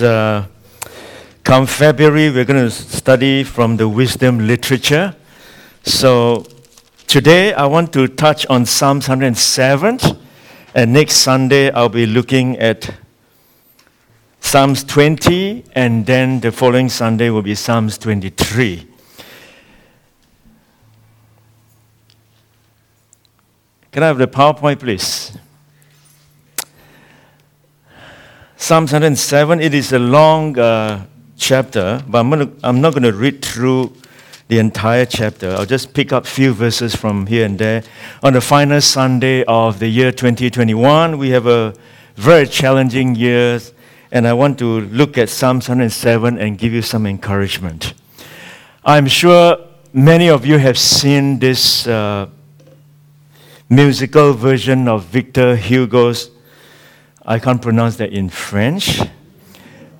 Uh, come February, we're going to study from the wisdom literature. So today I want to touch on Psalms 107, and next Sunday I'll be looking at Psalms 20, and then the following Sunday will be Psalms 23. Can I have the PowerPoint, please? Psalm 107, it is a long uh, chapter, but I'm, gonna, I'm not going to read through the entire chapter. I'll just pick up a few verses from here and there. On the final Sunday of the year 2021, we have a very challenging year, and I want to look at Psalm 107 and give you some encouragement. I'm sure many of you have seen this uh, musical version of Victor Hugo's I can't pronounce that in French.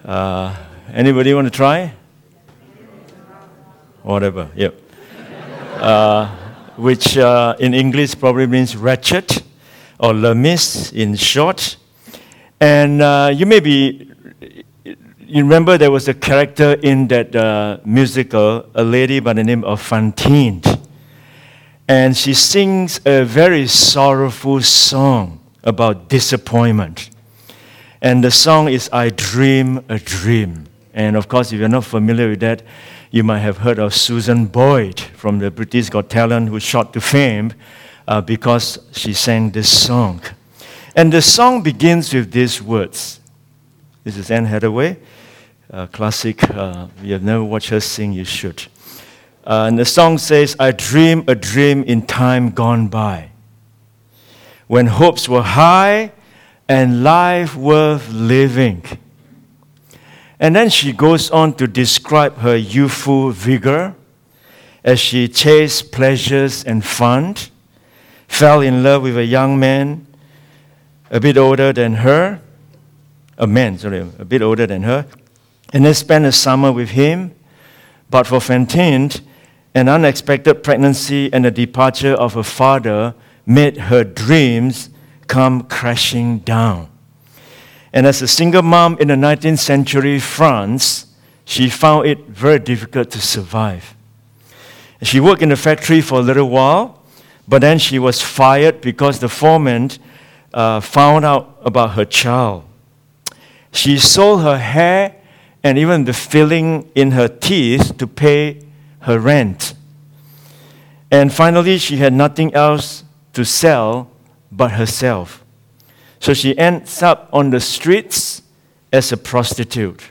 Uh, anybody want to try? Whatever, yep. Uh, which uh, in English probably means wretched or Les Mis in short. And uh, you may be, you remember there was a character in that uh, musical, a lady by the name of Fantine. And she sings a very sorrowful song about disappointment. And the song is I Dream a Dream. And of course, if you're not familiar with that, you might have heard of Susan Boyle from the British Got Talent who shot to fame uh, because she sang this song. And the song begins with these words. This is Anne Hathaway, a classic. Uh, you have never watched her sing, you should. Uh, and the song says, I dream a dream in time gone by. When hopes were high and life worth living. And then she goes on to describe her youthful vigor as she chased pleasures and fun, fell in love with a young man a bit older than her, a man, sorry, a bit older than her, and then spent a summer with him. But for Fantine, an unexpected pregnancy and the departure of her father made her dreams come crashing down. And as a single mom in the 19th century France, she found it very difficult to survive. She worked in the factory for a little while, but then she was fired because the foreman uh, found out about her child. She sold her hair and even the filling in her teeth to pay her rent. And finally, she had nothing else to sell but herself. So she ends up on the streets as a prostitute,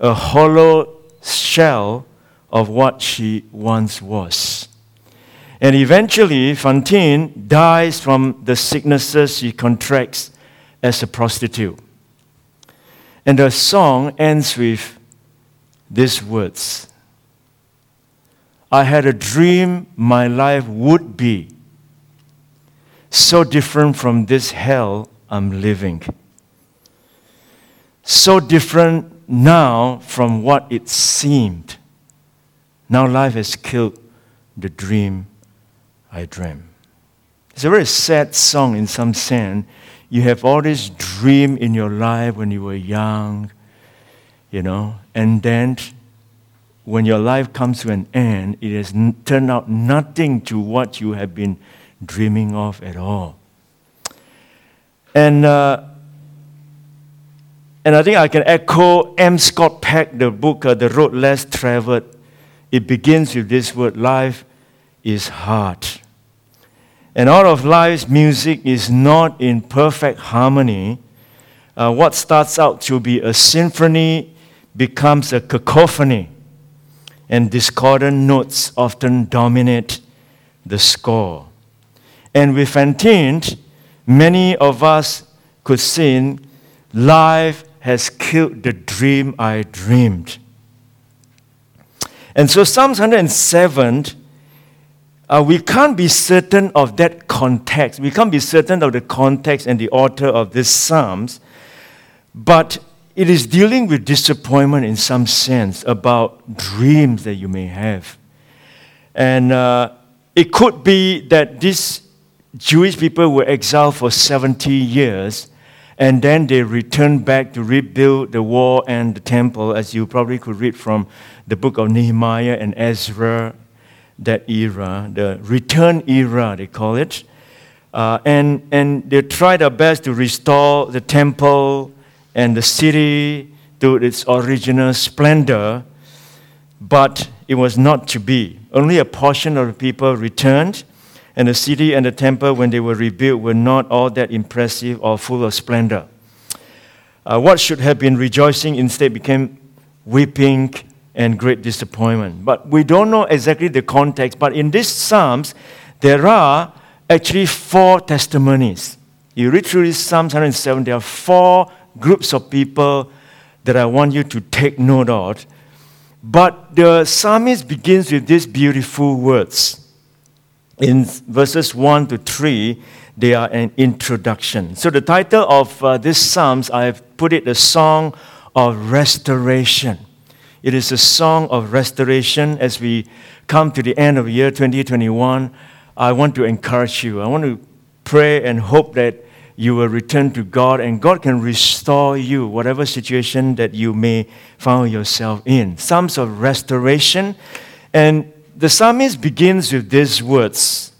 a hollow shell of what she once was. And eventually, Fantine dies from the sicknesses she contracts as a prostitute. And the song ends with these words I had a dream my life would be so different from this hell I'm living. So different now from what it seemed. Now life has killed the dream I dreamed. It's a very sad song in some sense. You have all this dream in your life when you were young, you know, and then when your life comes to an end, it has turned out nothing to what you have been dreaming of at all. And, uh, and I think I can echo M. Scott Peck, the book, uh, The Road Less Traveled. It begins with this word life is hard. And all of life's music is not in perfect harmony. Uh, what starts out to be a symphony becomes a cacophony, and discordant notes often dominate the score. And with Fantine, many of us could sing, Life has killed the dream I dreamed. And so, Psalms 107, uh, we can't be certain of that context. We can't be certain of the context and the author of this Psalms, but it is dealing with disappointment in some sense about dreams that you may have. And uh, it could be that this Jewish people were exiled for 70 years, and then they returned back to rebuild the wall and the temple, as you probably could read from the book of Nehemiah and Ezra, that era, the return era, they call it. Uh, and, and they tried their best to restore the temple and the city to its original splendor, but it was not to be. Only a portion of the people returned, and the city and the temple, when they were rebuilt, were not all that impressive or full of splendor. Uh, what should have been rejoicing instead became weeping and great disappointment. But we don't know exactly the context, but in these Psalms, there are actually four testimonies. You read through this Psalms 107, there are four groups of people that I want you to take note of. But the psalmist begins with these beautiful words in verses 1 to 3, they are an introduction. So the title of uh, this Psalms, I have put it a song of restoration. It is a song of restoration as we come to the end of year 2021. I want to encourage you. I want to pray and hope that you will return to God and God can restore you, whatever situation that you may find yourself in. Psalms of restoration. And the psalmist begins with these words.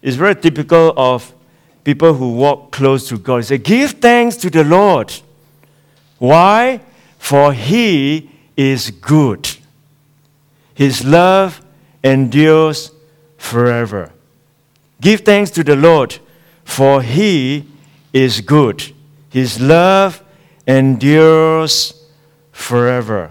It's very typical of people who walk close to God. He says, Give thanks to the Lord. Why? For he is good. His love endures forever. Give thanks to the Lord, for he is good. His love endures forever.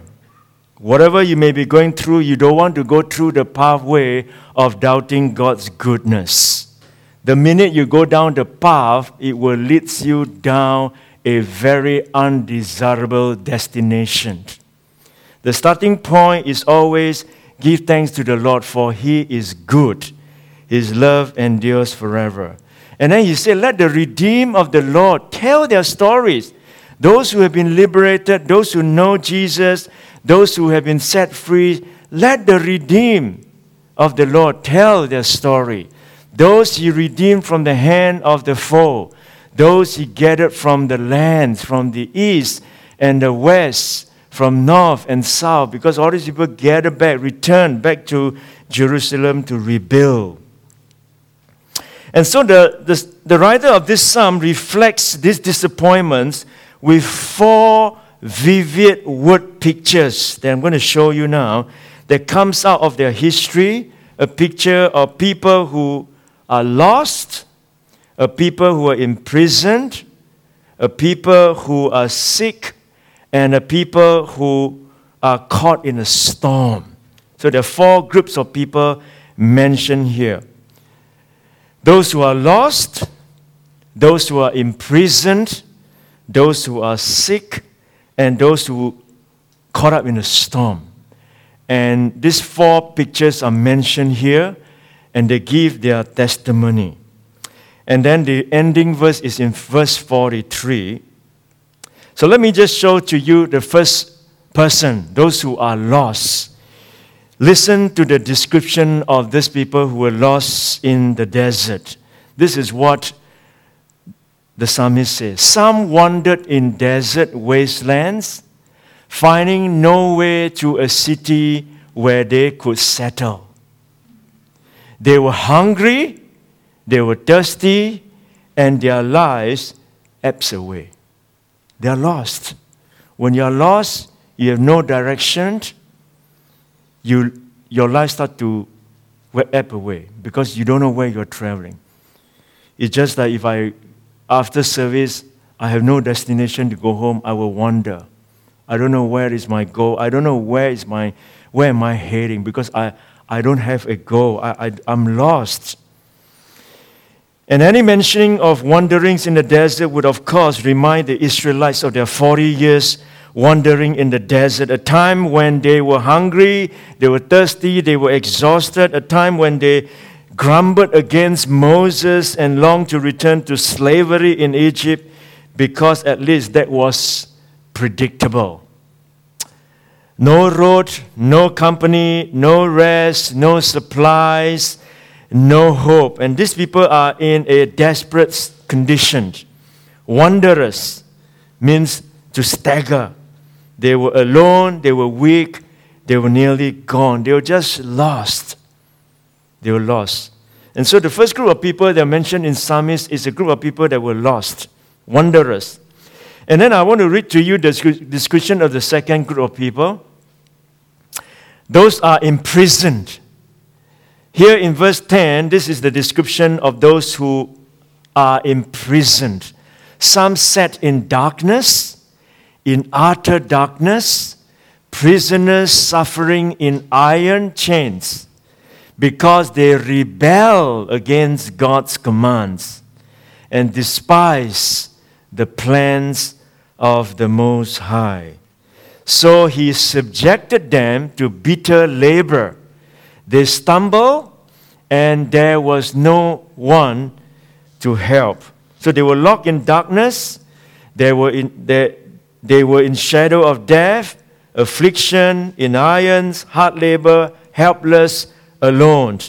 Whatever you may be going through, you don't want to go through the pathway of doubting God's goodness. The minute you go down the path, it will lead you down a very undesirable destination. The starting point is always give thanks to the Lord, for He is good. His love endures forever. And then He said, Let the redeemed of the Lord tell their stories. Those who have been liberated, those who know Jesus, those who have been set free, let the redeemed of the Lord tell their story. Those he redeemed from the hand of the foe, those he gathered from the lands, from the east and the west, from north and south, because all these people gathered back, returned back to Jerusalem to rebuild. And so the, the, the writer of this psalm reflects these disappointments with four vivid word pictures that I'm going to show you now that comes out of their history, a picture of people who are lost, a people who are imprisoned, a people who are sick, and a people who are caught in a storm. So there are four groups of people mentioned here. Those who are lost, those who are imprisoned, those who are sick, and those who caught up in a storm. And these four pictures are mentioned here, and they give their testimony. And then the ending verse is in verse 43. So let me just show to you the first person, those who are lost. Listen to the description of these people who were lost in the desert. This is what the psalmist says Some wandered in desert wastelands, finding no way to a city where they could settle. They were hungry, they were thirsty, and their lives ebbs away. They are lost. When you are lost, you have no direction, you, your life starts to ebb away because you don't know where you're traveling. It's just like if I after service, I have no destination to go home. I will wander. I don't know where is my goal. I don't know where is my where am I heading because I, I don't have a goal. I, I, I'm lost. And any mentioning of wanderings in the desert would, of course, remind the Israelites of their 40 years wandering in the desert, a time when they were hungry, they were thirsty, they were exhausted, a time when they grumbled against Moses and longed to return to slavery in Egypt because at least that was predictable. No road, no company, no rest, no supplies, no hope. And these people are in a desperate condition. Wanderers means to stagger. They were alone, they were weak, they were nearly gone. They were just lost. They were lost. And so the first group of people that are mentioned in Psalmist is a group of people that were lost, wanderers. And then I want to read to you the description of the second group of people. Those are imprisoned. Here in verse 10, this is the description of those who are imprisoned. Some sat in darkness, in utter darkness, prisoners suffering in iron chains because they rebel against God's commands and despise the plans of the Most High. So he subjected them to bitter labor. They stumbled, and there was no one to help. So they were locked in darkness. They were in, they, they were in shadow of death, affliction, in irons, hard labor, helpless, alone.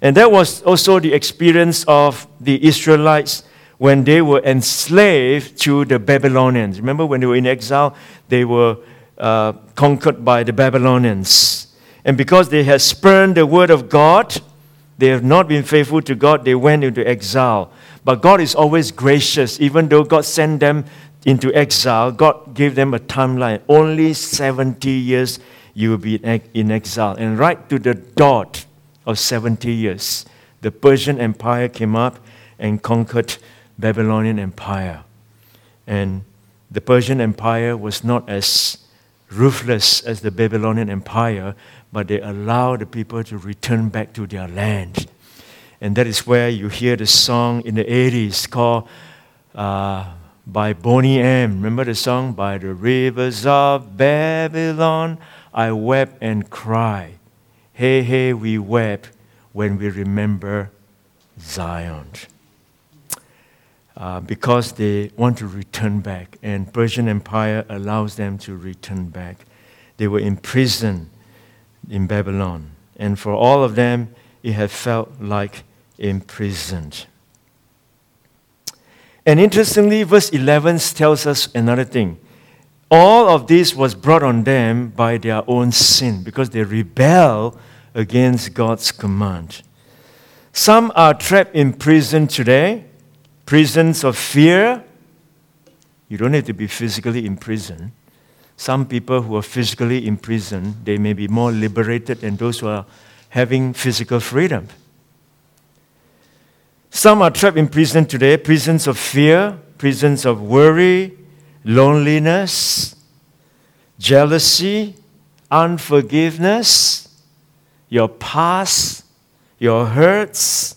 And that was also the experience of the Israelites when they were enslaved to the Babylonians. Remember when they were in exile, they were uh, conquered by the Babylonians. And because they had spurned the word of God, they have not been faithful to God, they went into exile. But God is always gracious. Even though God sent them into exile, God gave them a timeline. Only 70 years you will be in exile. And right to the dot of 70 years, the Persian Empire came up and conquered Babylonian Empire. And the Persian Empire was not as ruthless as the Babylonian Empire, but they allowed the people to return back to their land. And that is where you hear the song in the 80s called uh, by Boney M. Remember the song? By the rivers of Babylon, I wept and cried. Hey, hey, we wept when we remember Zion. Uh, because they want to return back, and Persian Empire allows them to return back. They were imprisoned in Babylon, and for all of them, it had felt like imprisoned. And interestingly, verse 11 tells us another thing. All of this was brought on them by their own sin because they rebel against God's command. Some are trapped in prison today, prisons of fear. You don't need to be physically in prison. Some people who are physically in prison, they may be more liberated than those who are having physical freedom. Some are trapped in prison today, prisons of fear, prisons of worry, loneliness, jealousy, unforgiveness, your past, your hurts,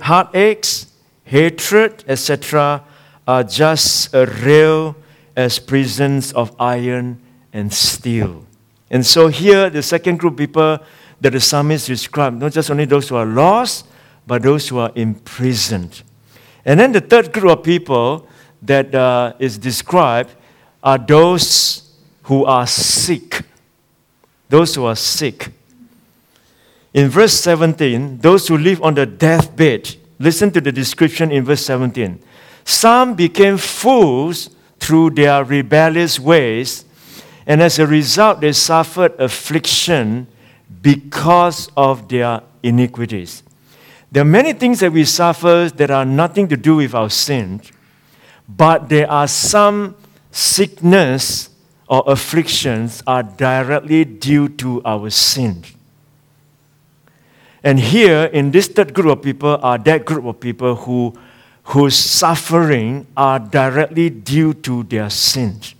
heartaches, hatred, etc., are just as real as prisons of iron and steel. And so here, the second group of people that the psalmist described, not just only those who are lost, but those who are imprisoned. And then the third group of people that uh, is described are those who are sick. Those who are sick. In verse 17, those who live on the deathbed, listen to the description in verse 17. Some became fools through their rebellious ways, and as a result, they suffered affliction because of their iniquities. There are many things that we suffer that are nothing to do with our sin, but there are some sickness or afflictions are directly due to our sin. And here in this third group of people are that group of people who whose suffering are directly due to their sins.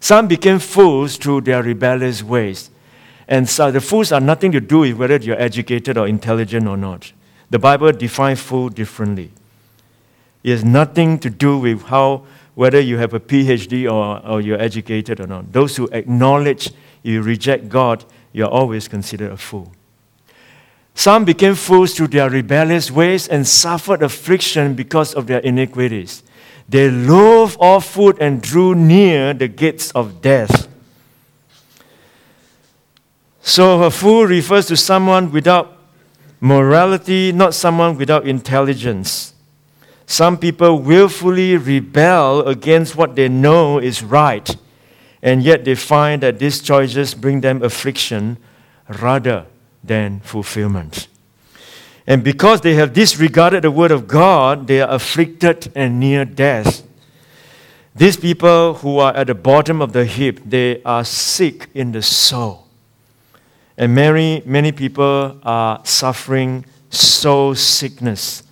Some became fools through their rebellious ways. And so the fools are nothing to do with whether you're educated or intelligent or not. The Bible defines fool differently. It has nothing to do with how whether you have a PhD or, or you're educated or not. Those who acknowledge you reject God, you're always considered a fool. Some became fools through their rebellious ways and suffered affliction because of their iniquities. They loathed all food and drew near the gates of death. So, a fool refers to someone without morality, not someone without intelligence. Some people willfully rebel against what they know is right, and yet they find that these choices bring them affliction rather than fulfillment. And because they have disregarded the word of God, they are afflicted and near death. These people who are at the bottom of the heap, they are sick in the soul. And many, many people are suffering soul sickness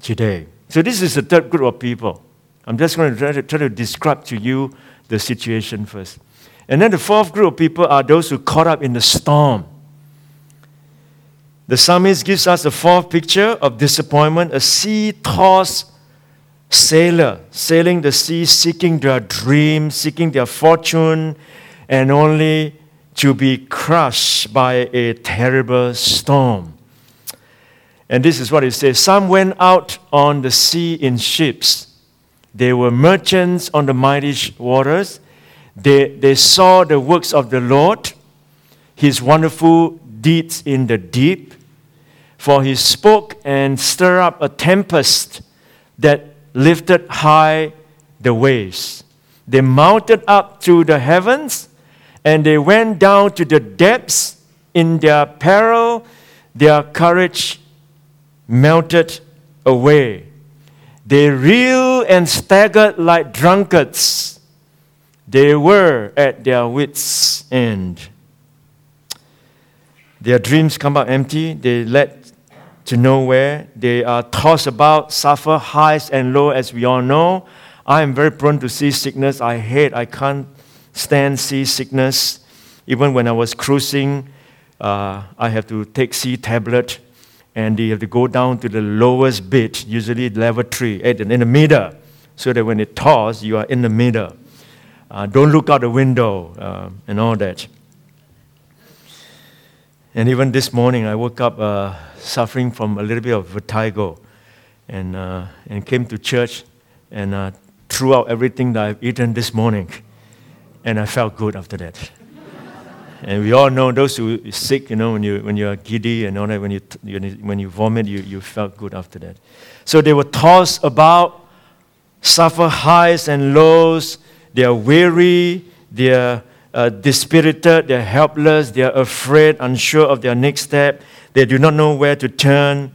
today. So, this is the third group of people. I'm just going to try to, try to describe to you the situation first. And then the fourth group of people are those who caught up in the storm. The psalmist gives us a fourth picture of disappointment a sea tossed sailor sailing the sea, seeking their dream, seeking their fortune, and only to be crushed by a terrible storm. And this is what it says Some went out on the sea in ships. They were merchants on the mighty waters. They, they saw the works of the Lord, his wonderful deeds in the deep. For he spoke and stirred up a tempest that lifted high the waves. They mounted up to the heavens and they went down to the depths in their peril. Their courage melted away. They reeled and staggered like drunkards. They were at their wits' end. Their dreams come out empty. They led to nowhere. They are tossed about, suffer highs and lows, as we all know. I am very prone to seasickness. I hate, I can't stand seasickness. Even when I was cruising, uh, I have to take sea tablet and you have to go down to the lowest bit, usually level three, in the middle, so that when it tosses, you are in the middle. Uh, don't look out the window uh, and all that. And even this morning, I woke up uh, suffering from a little bit of vertigo and, uh, and came to church and uh, threw out everything that I've eaten this morning. And I felt good after that. And we all know those who are sick, you know, when, you, when you're giddy and all that, when you, when you vomit, you, you felt good after that. So they were tossed about, suffer highs and lows. They are weary. They are uh, dispirited. They're helpless. They are afraid, unsure of their next step. They do not know where to turn.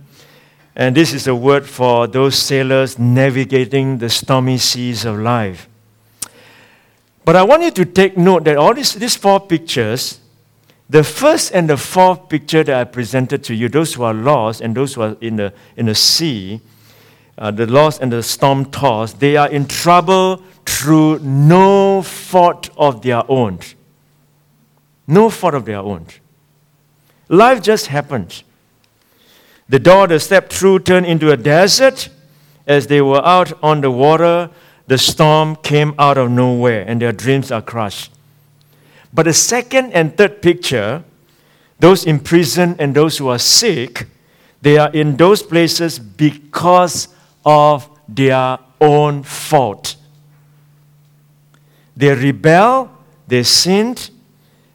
And this is a word for those sailors navigating the stormy seas of life. But I want you to take note that all these, these four pictures, the first and the fourth picture that I presented to you, those who are lost and those who are in the, in the sea, uh, the lost and the storm tossed, they are in trouble through no fault of their own. No fault of their own. Life just happened. The door they stepped through turned into a desert. As they were out on the water, the storm came out of nowhere and their dreams are crushed. But the second and third picture, those in prison and those who are sick, they are in those places because of their own fault. They rebel, they sinned,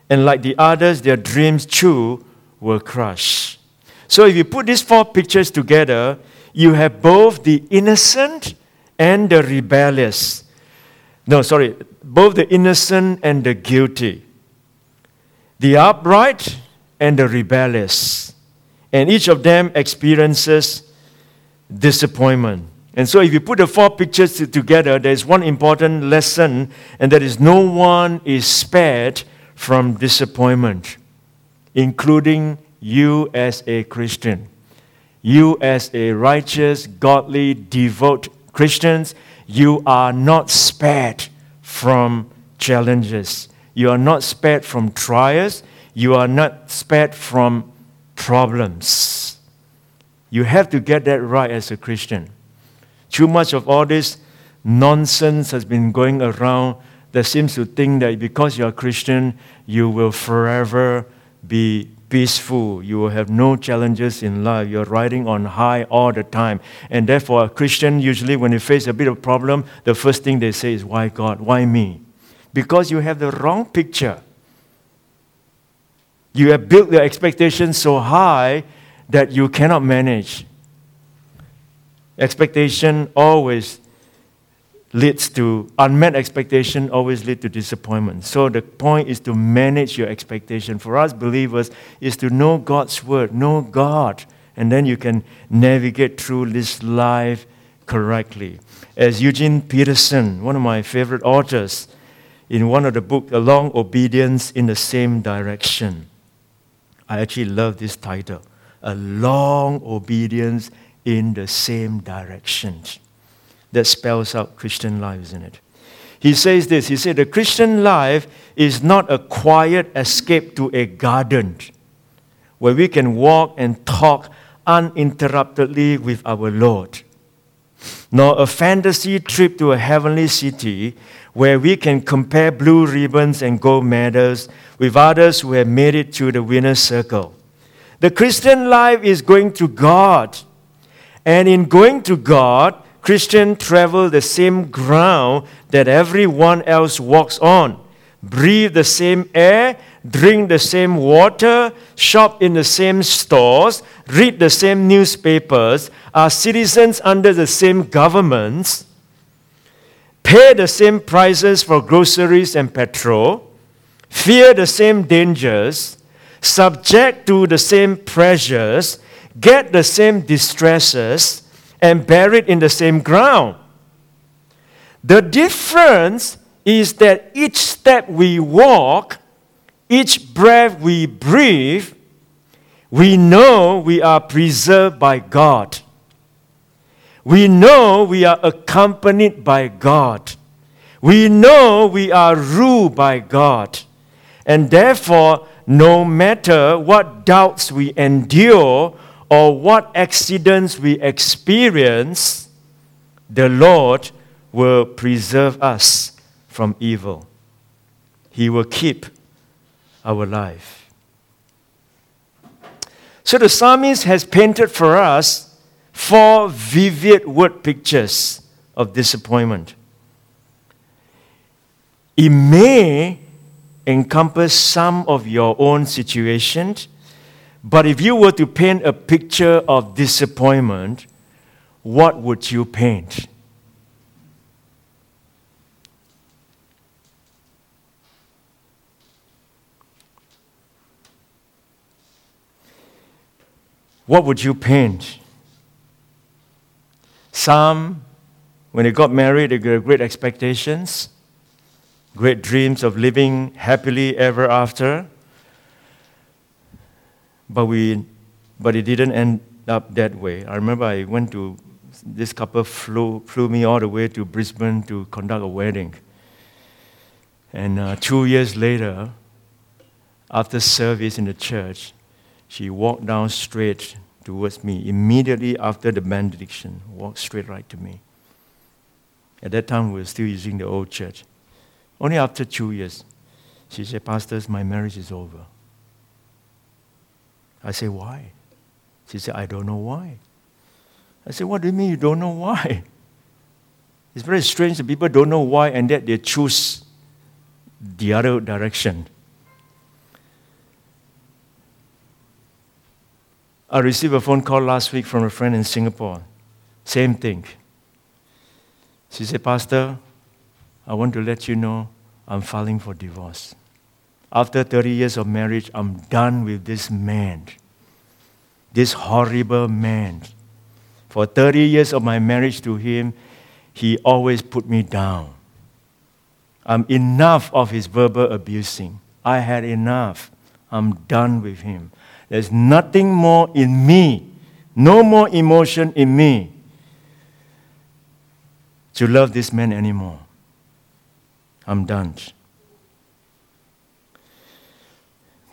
and like the others, their dreams too were crushed. So if you put these four pictures together, you have both the innocent and the rebellious. No, sorry, both the innocent and the guilty. The upright and the rebellious. And each of them experiences disappointment. And so, if you put the four pictures together, there's one important lesson, and that is no one is spared from disappointment, including you as a Christian. You, as a righteous, godly, devout Christians, you are not spared from challenges. You are not spared from trials. You are not spared from problems. You have to get that right as a Christian. Too much of all this nonsense has been going around that seems to think that because you're a Christian, you will forever be peaceful. You will have no challenges in life. You're riding on high all the time. And therefore, a Christian, usually when they face a bit of problem, the first thing they say is, Why God? Why me? Because you have the wrong picture. You have built your expectations so high that you cannot manage. Expectation always leads to unmet expectation always lead to disappointment. So the point is to manage your expectation. For us believers is to know God's word, know God, and then you can navigate through this life correctly. As Eugene Peterson, one of my favorite authors, in one of the books, A Long Obedience in the Same Direction. I actually love this title, A Long Obedience in the Same Direction that spells out Christian life, isn't it? He says this He said, The Christian life is not a quiet escape to a garden where we can walk and talk uninterruptedly with our Lord, nor a fantasy trip to a heavenly city where we can compare blue ribbons and gold medals with others who have made it to the winner's circle. The Christian life is going to God. And in going to God, Christians travel the same ground that everyone else walks on, breathe the same air, drink the same water, shop in the same stores, read the same newspapers, are citizens under the same governments, pay the same prices for groceries and petrol, fear the same dangers, subject to the same pressures, get the same distresses and buried in the same ground. The difference is that each step we walk, each breath we breathe, we know we are preserved by God. We know we are accompanied by God. We know we are ruled by God. And therefore, no matter what doubts we endure or what accidents we experience, the Lord will preserve us from evil. He will keep our life. So the psalmist has painted for us four vivid word pictures of disappointment. It may encompass some of your own situations but if you were to paint a picture of disappointment, what would you paint? What would you paint? Some, when they got married, they got great expectations, great dreams of living happily ever after. But, we, but it didn't end up that way. I remember I went to, this couple flew, flew me all the way to Brisbane to conduct a wedding. And uh, two years later, after service in the church, she walked down straight towards me immediately after the benediction, walked straight right to me. At that time, we were still using the old church. Only after two years, she said, Pastors, my marriage is over. I say, Why? She said, I don't know why. I said, What do you mean you don't know why? It's very strange that people don't know why and that they choose the other direction. I received a phone call last week from a friend in Singapore. Same thing. She said, Pastor, I want to let you know I'm filing for divorce. After 30 years of marriage, I'm done with this man, this horrible man. For 30 years of my marriage to him, he always put me down. I'm enough of his verbal abusing. I had enough. I'm done with him. There's nothing more in me, no more emotion in me to love this man anymore. I'm done.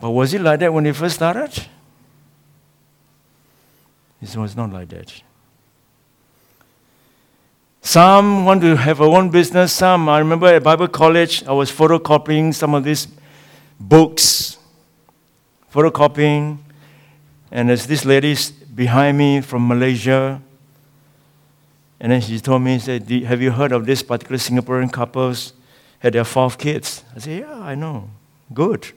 But was it like that when they first started? It was not like that. Some want to have a own business. Some, I remember at Bible college, I was photocopying some of these books, photocopying, and there's this lady behind me from Malaysia. And then she told me, said, Have you heard of this particular Singaporean couples had their fourth kids? I said, Yeah, I know. Good.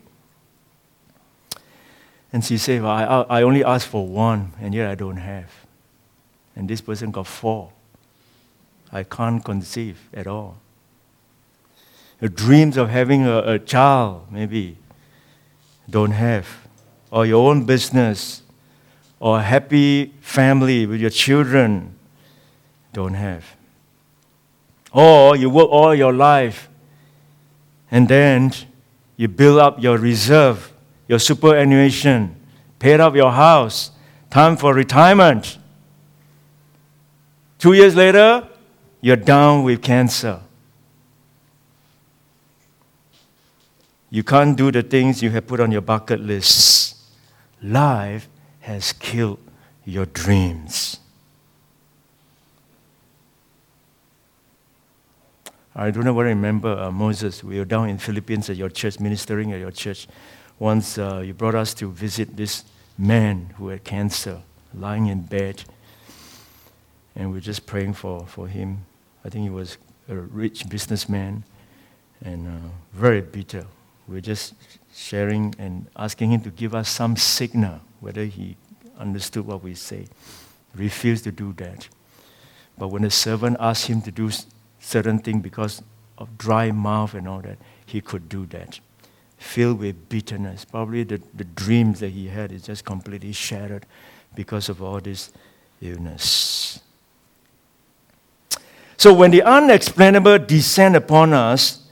And she said, well, I, I only asked for one, and yet I don't have. and this person got four. I can't conceive at all. Dreams of having a, a child, maybe, don't have. Or your own business, or a happy family with your children, don't have. Or you work all your life and then you build up your reserve, your superannuation, paid off your house, time for retirement. Two years later, you're down with cancer. You can't do the things you have put on your bucket list. Life has killed your dreams. I don't know whether I remember uh, Moses. We were down in Philippines at your church, ministering at your church. Once uh, you brought us to visit this man who had cancer, lying in bed. And we were just praying for, for him. I think he was a rich businessman and uh, very bitter. We were just sharing and asking him to give us some signal whether he understood what we say. Refused to do that. But when the servant asked him to do certain thing because of dry mouth and all that, he could do that. Filled with bitterness. Probably the, the dreams that he had is just completely shattered because of all this illness. So when the unexplainable descend upon us,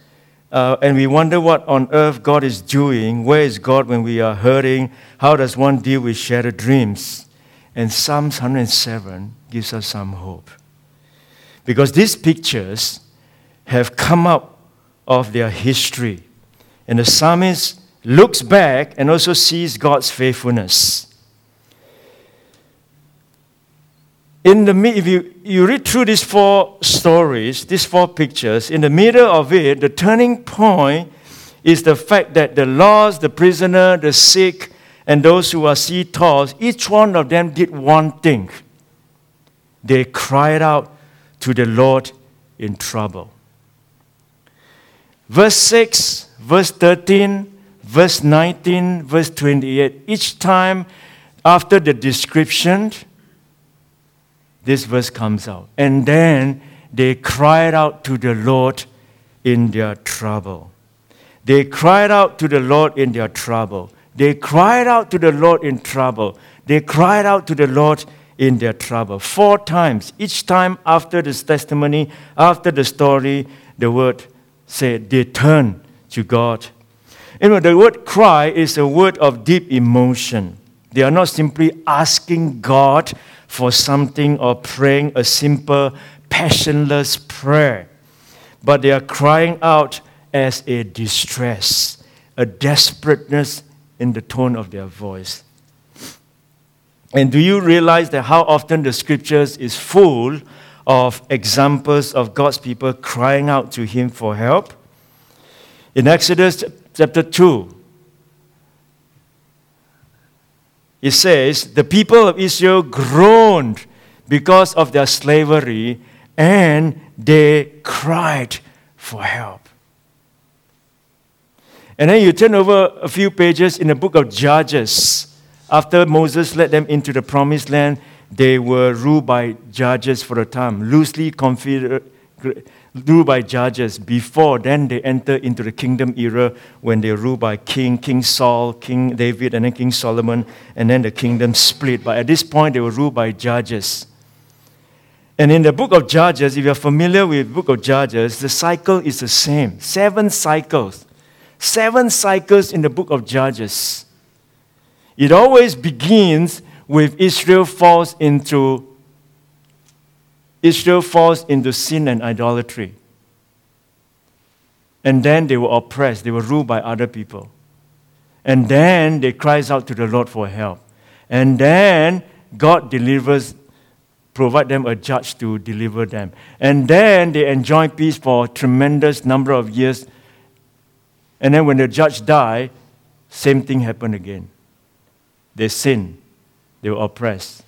uh, and we wonder what on earth God is doing, where is God when we are hurting? How does one deal with shattered dreams? And Psalms 107 gives us some hope. Because these pictures have come up of their history. And the psalmist looks back and also sees God's faithfulness. In the, if you, you read through these four stories, these four pictures, in the middle of it, the turning point is the fact that the lost, the prisoner, the sick, and those who are sea tossed, each one of them did one thing. They cried out to the Lord in trouble. Verse 6, verse 13, verse 19, verse 28. Each time after the description, this verse comes out. And then they cried out to the Lord in their trouble. They cried out to the Lord in their trouble. They cried out to the Lord in trouble. They cried out to the Lord in their trouble. Four times. Each time after this testimony, after the story, the word said they turned to God. You know, the word cry is a word of deep emotion. They are not simply asking God for something or praying a simple, passionless prayer, but they are crying out as a distress, a desperateness in the tone of their voice. And do you realize that how often the scriptures is full of examples of God's people crying out to Him for help? In Exodus chapter 2, it says, The people of Israel groaned because of their slavery and they cried for help. And then you turn over a few pages in the book of Judges. After Moses led them into the promised land, they were ruled by judges for a time, loosely configured, ruled by judges. Before then, they enter into the kingdom era when they ruled by King, King Saul, King David, and then King Solomon, and then the kingdom split. But at this point, they were ruled by judges. And in the book of Judges, if you're familiar with book of Judges, the cycle is the same. Seven cycles. Seven cycles in the book of Judges. It always begins with Israel falls into Israel falls into sin and idolatry. And then they were oppressed, they were ruled by other people. And then they cries out to the Lord for help. And then God delivers, provide them a judge to deliver them. And then they enjoy peace for a tremendous number of years. And then when the judge died, same thing happened again. They sinned, they were oppressed.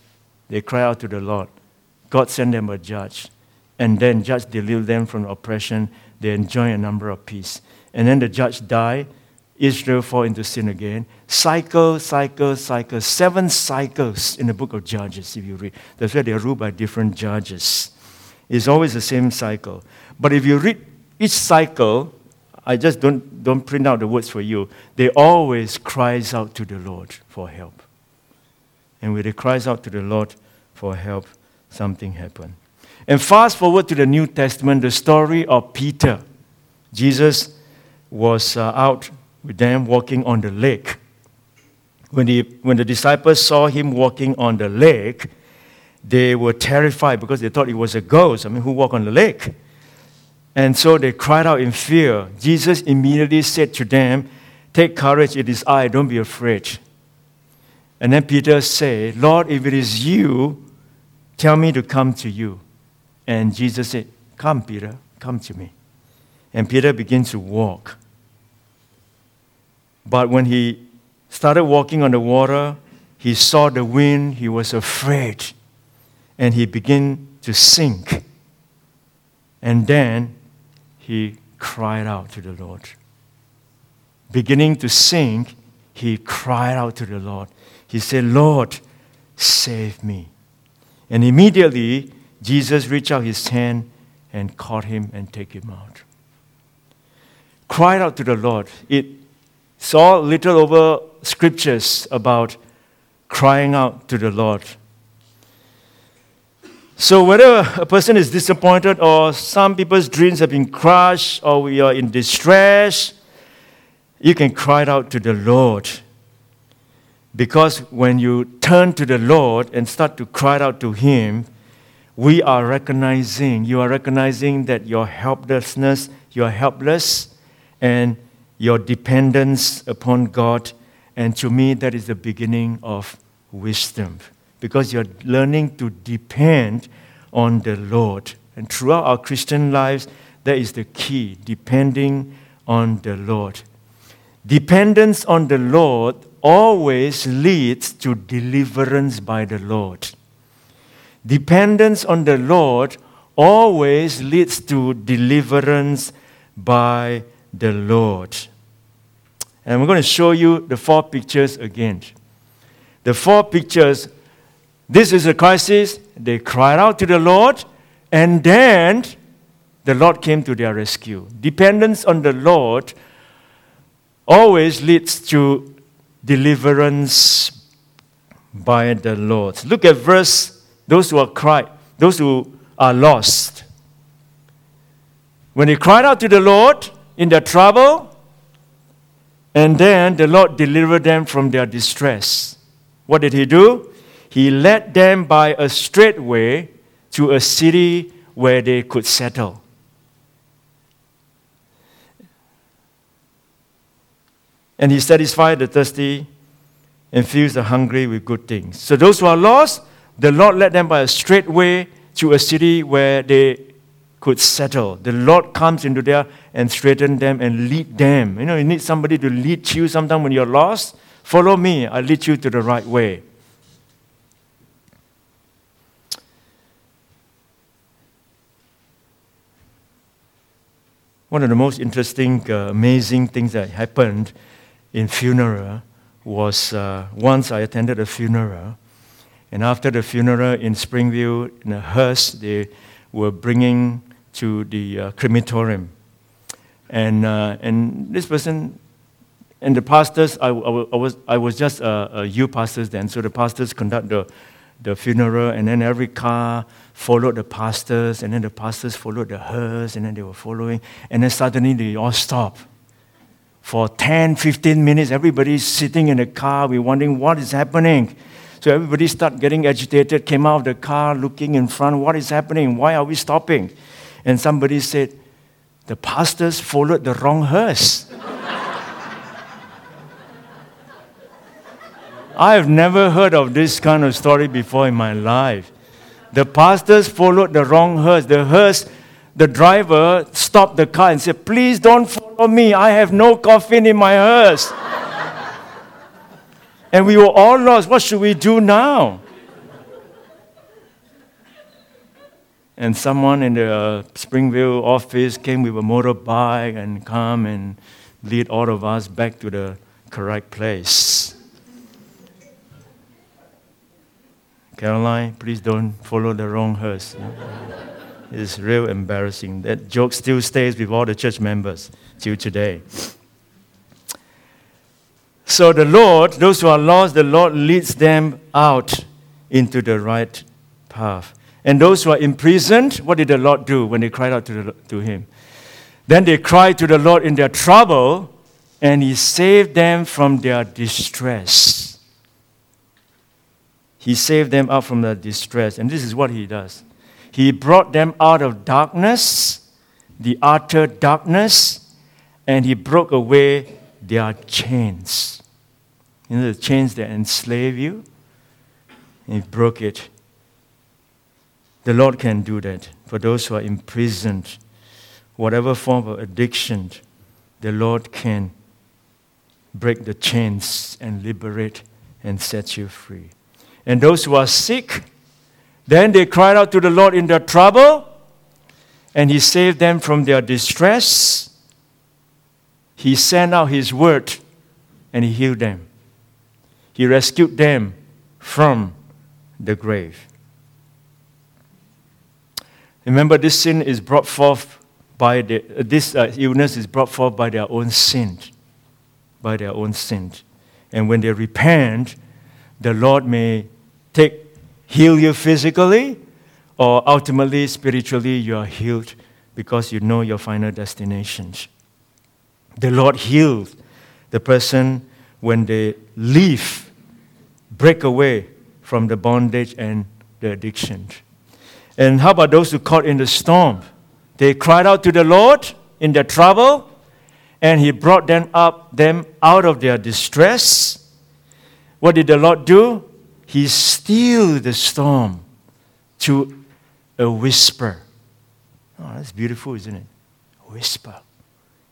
They cry out to the Lord. God sent them a judge. And then judge delivered them from oppression. They enjoy a number of peace. And then the judge died. Israel fall into sin again. Cycle, cycle, cycle. Seven cycles in the book of Judges, if you read. That's why they're ruled by different judges. It's always the same cycle. But if you read each cycle, I just don't, don't print out the words for you. They always cries out to the Lord for help. And when they cries out to the Lord for help, something happened. And fast forward to the New Testament, the story of Peter. Jesus was uh, out with them walking on the lake. When, he, when the disciples saw him walking on the lake, they were terrified because they thought it was a ghost. I mean, who walk on the lake? And so they cried out in fear. Jesus immediately said to them, Take courage, it is I, don't be afraid. And then Peter said, Lord, if it is you, tell me to come to you. And Jesus said, Come, Peter, come to me. And Peter began to walk. But when he started walking on the water, he saw the wind, he was afraid, and he began to sink. And then he cried out to the Lord. Beginning to sink, he cried out to the Lord. He said, Lord, save me. And immediately, Jesus reached out his hand and caught him and take him out. Cried out to the Lord. It saw little over scriptures about crying out to the Lord. So, whether a person is disappointed or some people's dreams have been crushed or we are in distress, you can cry out to the Lord. Because when you turn to the Lord and start to cry out to Him, we are recognizing, you are recognizing that your helplessness, you're helpless, and your dependence upon God. And to me, that is the beginning of wisdom because you're learning to depend on the Lord. And throughout our Christian lives, that is the key depending on the Lord. Dependence on the Lord always leads to deliverance by the Lord. Dependence on the Lord always leads to deliverance by the Lord. And we're going to show you the four pictures again. The four pictures this is a crisis. They cried out to the Lord, and then the Lord came to their rescue. Dependence on the Lord always leads to deliverance by the Lord. Look at verse those who are cried, those who are lost. When they cried out to the Lord in their trouble, and then the Lord delivered them from their distress. What did He do? He led them by a straight way to a city where they could settle. And He satisfied the thirsty and fills the hungry with good things. So those who are lost, the Lord led them by a straight way to a city where they could settle. The Lord comes into there and straighten them and lead them. You know, you need somebody to lead you sometimes when you're lost. Follow me, I lead you to the right way. One of the most interesting, uh, amazing things that happened in funeral was uh, once I attended a funeral, and after the funeral in Springville, in a hearse, they were bringing to the uh, crematorium. And, uh, and this person, and the pastors, I, I, I, was, I was just a, a youth pastor then, so the pastors conduct the, the funeral, and then every car followed the pastors, and then the pastors followed the hearse, and then they were following, and then suddenly they all stopped for 10, 15 minutes, everybody's sitting in the car. We're wondering what is happening. So everybody started getting agitated, came out of the car, looking in front. What is happening? Why are we stopping? And somebody said, The pastors followed the wrong hearse. I have never heard of this kind of story before in my life. The pastors followed the wrong hearse. The hearse the driver stopped the car and said, Please don't follow me. I have no coffin in my hearse. and we were all lost. What should we do now? And someone in the uh, Springville office came with a motorbike and come and lead all of us back to the correct place. Caroline, please don't follow the wrong hearse. It's real embarrassing. That joke still stays with all the church members till today. So the Lord, those who are lost, the Lord leads them out into the right path. And those who are imprisoned, what did the Lord do when they cried out to, the, to Him? Then they cried to the Lord in their trouble, and He saved them from their distress. He saved them out from their distress. And this is what He does He brought them out of darkness, the utter darkness, and He broke away their chains. You know, the chains that enslave you? He broke it the Lord can do that for those who are imprisoned, whatever form of addiction, the Lord can break the chains and liberate and set you free. And those who are sick, then they cried out to the Lord in their trouble, and He saved them from their distress. He sent out His word, and He healed them. He rescued them from the grave. Remember, this sin is brought forth by the, uh, this uh, illness is brought forth by their own sin, by their own sin. And when they repent, the Lord may take heal you physically, or ultimately spiritually you are healed because you know your final destination. The Lord heals the person when they leave, break away from the bondage and the addiction. And how about those who caught in the storm? They cried out to the Lord in their trouble, and He brought them up them out of their distress. What did the Lord do? He stilled the storm to a whisper. Oh, that's beautiful, isn't it? A whisper.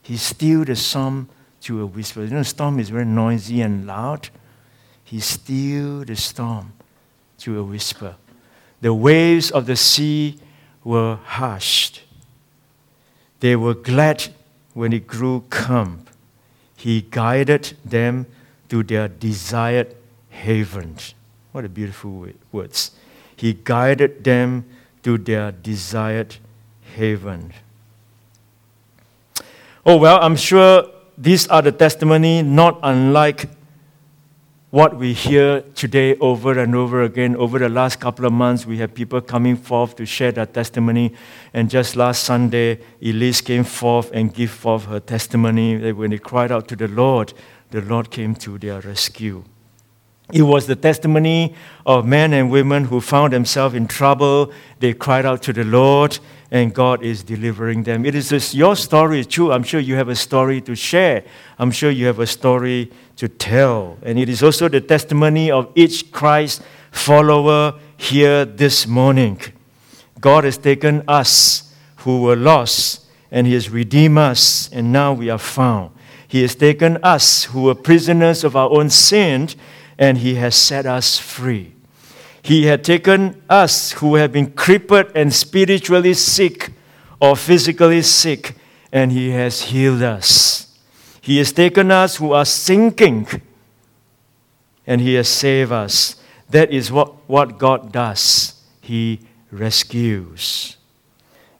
He stilled the storm to a whisper. You know, the storm is very noisy and loud. He stilled the storm to a whisper the waves of the sea were hushed. They were glad when it grew calm. He guided them to their desired haven. What a beautiful words. He guided them to their desired haven. Oh, well, I'm sure these are the testimony not unlike what we hear today over and over again. Over the last couple of months, we have people coming forth to share their testimony. And just last Sunday, Elise came forth and gave forth her testimony that when they cried out to the Lord, the Lord came to their rescue. It was the testimony of men and women who found themselves in trouble. They cried out to the Lord, and God is delivering them. It is your story, true. I'm sure you have a story to share. I'm sure you have a story to tell. And it is also the testimony of each Christ follower here this morning. God has taken us who were lost, and He has redeemed us, and now we are found. He has taken us who were prisoners of our own sin and he has set us free. He had taken us who have been crippled and spiritually sick or physically sick, and he has healed us. He has taken us who are sinking, and he has saved us. That is what, what God does. He rescues.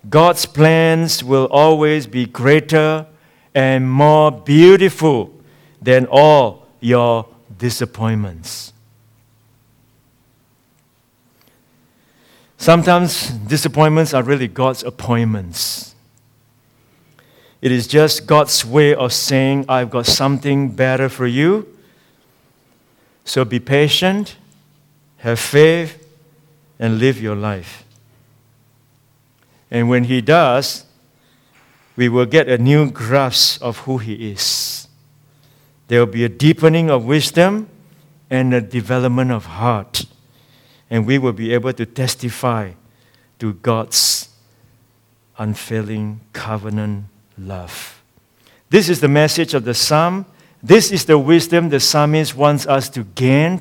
God's plans will always be greater and more beautiful than all your disappointments. Sometimes disappointments are really God's appointments. It is just God's way of saying, I've got something better for you. So be patient, have faith, and live your life. And when He does, we will get a new grasp of who He is. There will be a deepening of wisdom and a development of heart. And we will be able to testify to God's unfailing covenant love. This is the message of the psalm. This is the wisdom the psalmist wants us to gain.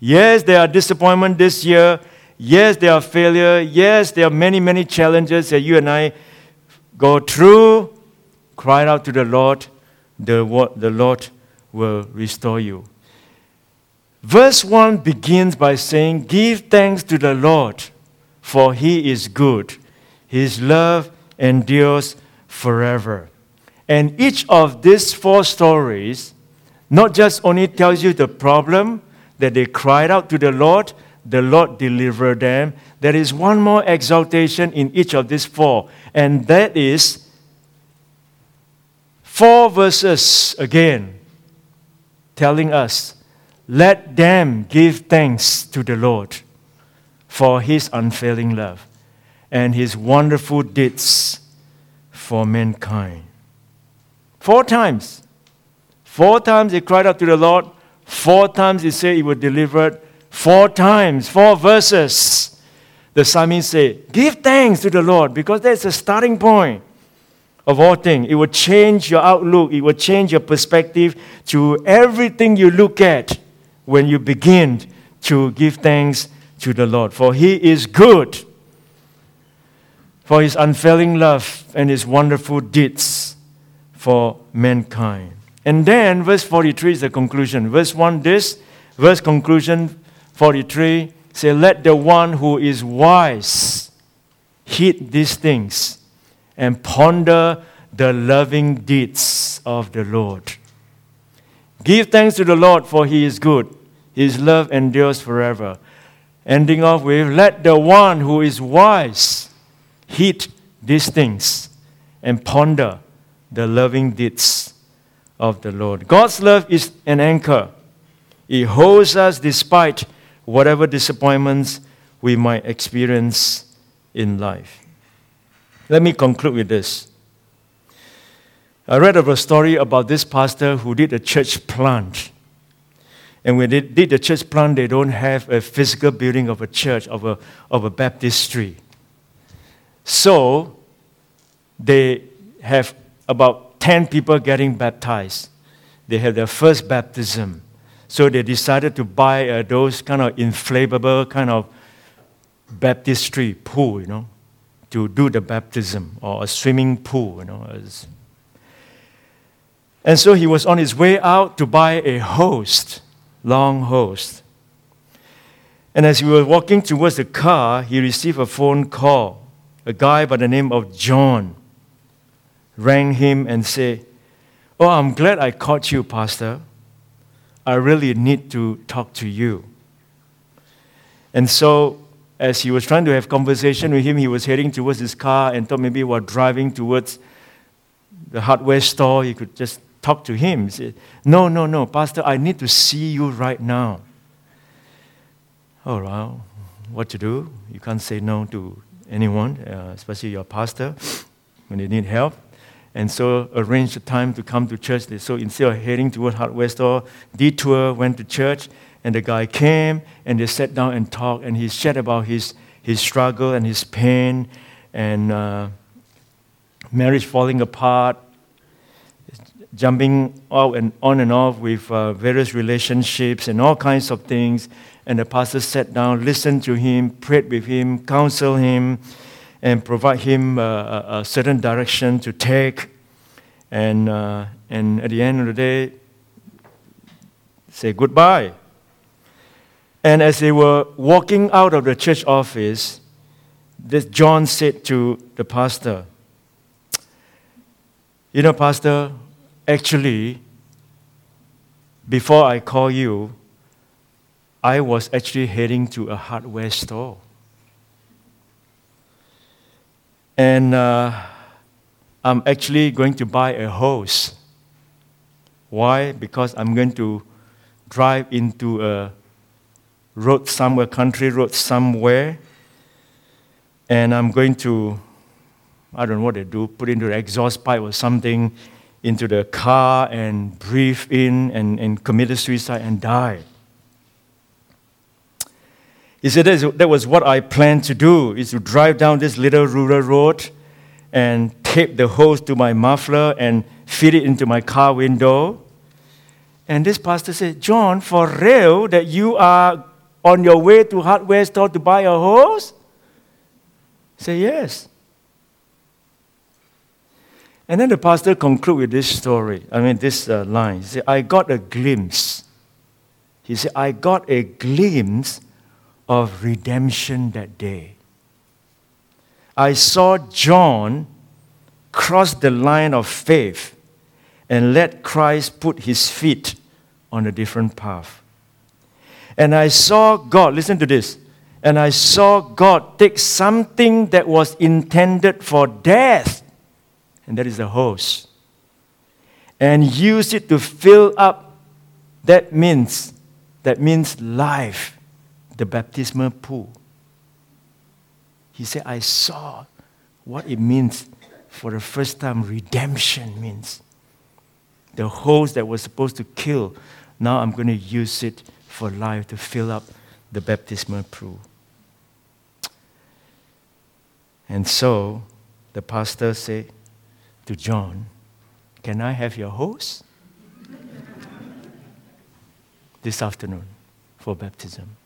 Yes, there are disappointment this year. Yes, there are failure. Yes, there are many, many challenges that you and I go through. Cry out to the Lord the, the Lord will restore you. Verse 1 begins by saying, Give thanks to the Lord, for he is good. His love endures forever. And each of these four stories not just only tells you the problem that they cried out to the Lord, the Lord delivered them. There is one more exaltation in each of these four, and that is four verses again telling us, Let them give thanks to the Lord for his unfailing love and his wonderful deeds for mankind. Four times. Four times he cried out to the Lord. Four times he said he would deliver it. Four times, four verses. The psalmist said, Give thanks to the Lord because that's the starting point of all things. It will change your outlook, it will change your perspective to everything you look at when you begin to give thanks to the Lord. For He is good, for His unfailing love and His wonderful deeds for mankind. And then verse 43 is the conclusion. Verse 1 this, verse conclusion 43 say, Let the one who is wise heed these things and ponder the loving deeds of the Lord. Give thanks to the Lord, for he is good. His love endures forever. Ending off with, Let the one who is wise heed these things and ponder the loving deeds of the Lord. God's love is an anchor, it holds us despite whatever disappointments we might experience in life. Let me conclude with this. I read of a story about this pastor who did a church plant. And when they did the church plant, they don't have a physical building of a church, of a, of a baptistry. So they have about 10 people getting baptized. They have their first baptism. So they decided to buy uh, those kind of inflatable kind of baptistry pool, you know, to do the baptism or a swimming pool, you know. And so he was on his way out to buy a host, long host. And as he was walking towards the car, he received a phone call. A guy by the name of John rang him and said, Oh, I'm glad I caught you, Pastor. I really need to talk to you. And so, as he was trying to have conversation with him, he was heading towards his car and thought maybe while driving towards the hardware store, he could just talk to him. He said, No, no, no, Pastor, I need to see you right now. Oh, well, what to do? You can't say no to anyone, uh, especially your pastor, when they need help and so arranged a time to come to church. So instead of heading toward hardware store, detour went to church, and the guy came and they sat down and talked, and he shared about his, his struggle and his pain and uh, marriage falling apart, jumping out and on and off with uh, various relationships and all kinds of things. And the pastor sat down, listened to him, prayed with him, counseled him and provide him a, a certain direction to take. And, uh, and at the end of the day, say goodbye. And as they were walking out of the church office, this John said to the pastor, You know, Pastor, actually, before I call you, I was actually heading to a hardware store. And uh, I'm actually going to buy a hose. Why? Because I'm going to drive into a road somewhere, country road somewhere, and I'm going to, I don't know what they do, put into the exhaust pipe or something into the car and breathe in and, and commit a suicide and die. He said that was what I planned to do, is to drive down this little rural road and tape the hose to my muffler and fit it into my car window. And this pastor said, John, for real that you are on your way to hardware store to buy a hose? Say yes. And then the pastor conclude with this story. I mean, this uh, line. He said, I got a glimpse. He said, I got a glimpse of redemption that day. I saw John cross the line of faith and let Christ put his feet on a different path. And I saw God, listen to this, and I saw God take something that was intended for death, and that is the hose, and use it to fill up that means that means life, the baptismal pool. He said, I saw what it means for the first time redemption means. The hose that was supposed to kill, now I'm going to use it for life to fill up the baptismal pool. And so the pastor said to John, Can I have your hose? this afternoon for baptism.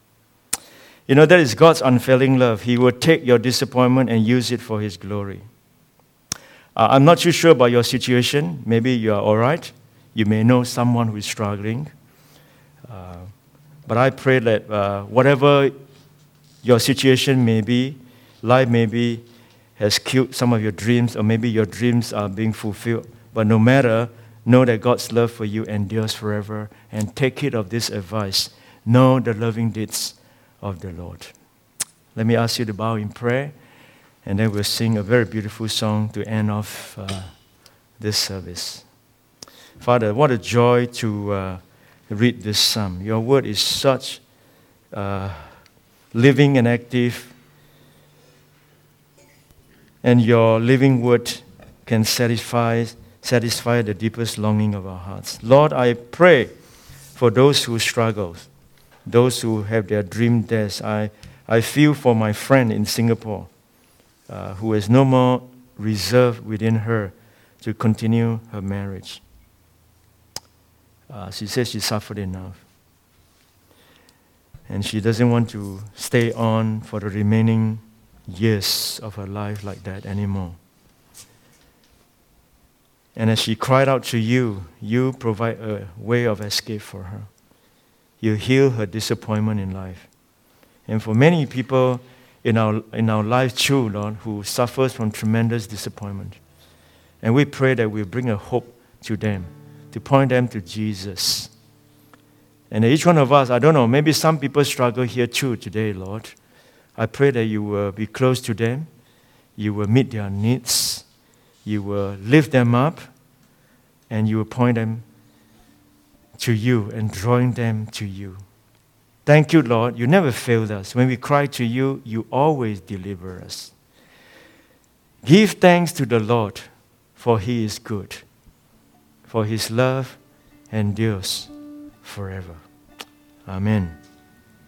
You know, that is God's unfailing love. He will take your disappointment and use it for His glory. Uh, I'm not too sure about your situation. Maybe you are all right. You may know someone who is struggling. Uh, but I pray that uh, whatever your situation may be, life may be, has killed some of your dreams, or maybe your dreams are being fulfilled. But no matter, know that God's love for you endures forever. And take heed of this advice. Know the loving deeds of the Lord. Let me ask you to bow in prayer, and then we'll sing a very beautiful song to end off uh, this service. Father, what a joy to uh, read this psalm. Your word is such uh, living and active, and your living word can satisfy, satisfy the deepest longing of our hearts. Lord, I pray for those who struggle those who have their dream deaths. I, I feel for my friend in Singapore uh, who has no more reserve within her to continue her marriage. Uh, she says she suffered enough. And she doesn't want to stay on for the remaining years of her life like that anymore. And as she cried out to you, you provide a way of escape for her you heal her disappointment in life. And for many people in our, in our life too, Lord, who suffers from tremendous disappointment. And we pray that we bring a hope to them, to point them to Jesus. And each one of us, I don't know, maybe some people struggle here too today, Lord. I pray that you will be close to them, you will meet their needs, you will lift them up, and you will point them to you and drawing them to you. Thank you, Lord. You never failed us. When we cry to you, you always deliver us. Give thanks to the Lord, for he is good, for his love endures forever. Amen.